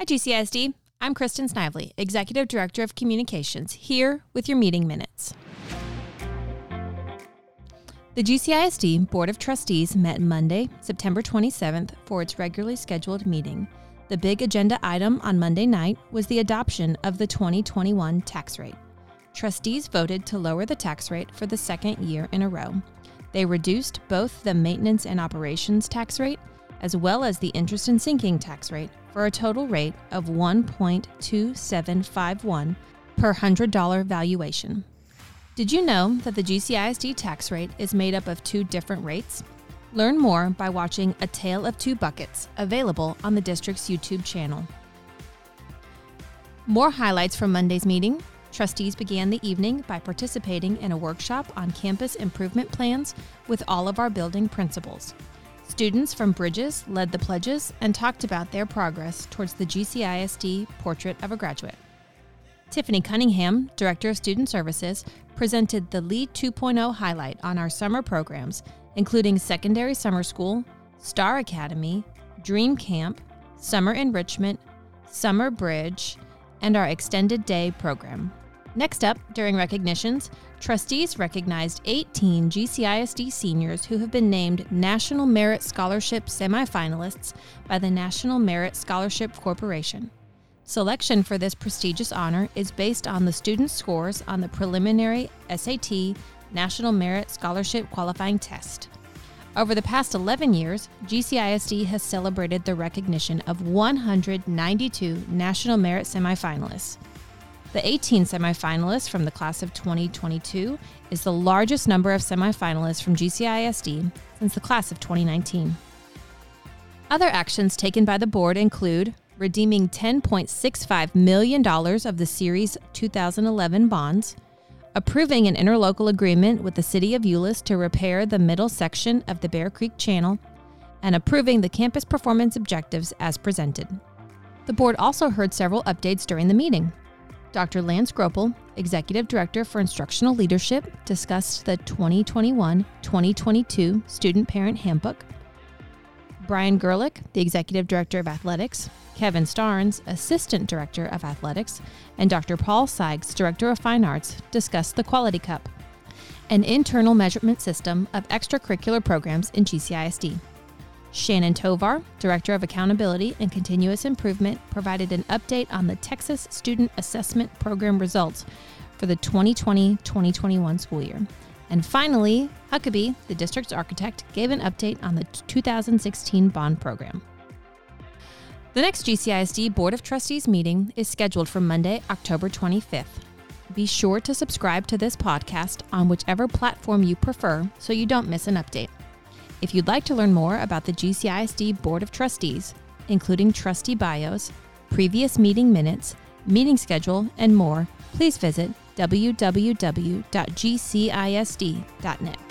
Hi, GCISD. I'm Kristen Snively, Executive Director of Communications, here with your meeting minutes. The GCISD Board of Trustees met Monday, September 27th for its regularly scheduled meeting. The big agenda item on Monday night was the adoption of the 2021 tax rate. Trustees voted to lower the tax rate for the second year in a row. They reduced both the maintenance and operations tax rate as well as the interest and sinking tax rate for a total rate of 1.2751 per $100 valuation. Did you know that the GCISD tax rate is made up of two different rates? Learn more by watching A Tale of Two Buckets, available on the district's YouTube channel. More highlights from Monday's meeting. Trustees began the evening by participating in a workshop on campus improvement plans with all of our building principals. Students from Bridges led the pledges and talked about their progress towards the GCISD Portrait of a Graduate. Tiffany Cunningham, Director of Student Services, presented the LEAD 2.0 highlight on our summer programs, including Secondary Summer School, Star Academy, Dream Camp, Summer Enrichment, Summer Bridge, and our Extended Day program. Next up, during recognitions, trustees recognized 18 GCISD seniors who have been named National Merit Scholarship semifinalists by the National Merit Scholarship Corporation. Selection for this prestigious honor is based on the students' scores on the preliminary SAT National Merit Scholarship Qualifying Test. Over the past 11 years, GCISD has celebrated the recognition of 192 National Merit semifinalists. The 18 semifinalists from the class of 2022 is the largest number of semifinalists from GCISD since the class of 2019. Other actions taken by the board include redeeming $10.65 million of the Series 2011 bonds, approving an interlocal agreement with the City of Euless to repair the middle section of the Bear Creek Channel, and approving the campus performance objectives as presented. The board also heard several updates during the meeting. Dr. Lance Gropel, Executive Director for Instructional Leadership, discussed the 2021 2022 Student Parent Handbook. Brian Gerlich, the Executive Director of Athletics, Kevin Starnes, Assistant Director of Athletics, and Dr. Paul Sykes, Director of Fine Arts, discussed the Quality Cup, an internal measurement system of extracurricular programs in GCISD. Shannon Tovar, Director of Accountability and Continuous Improvement, provided an update on the Texas Student Assessment Program results for the 2020 2021 school year. And finally, Huckabee, the district's architect, gave an update on the 2016 bond program. The next GCISD Board of Trustees meeting is scheduled for Monday, October 25th. Be sure to subscribe to this podcast on whichever platform you prefer so you don't miss an update. If you'd like to learn more about the GCISD Board of Trustees, including trustee bios, previous meeting minutes, meeting schedule, and more, please visit www.gcisd.net.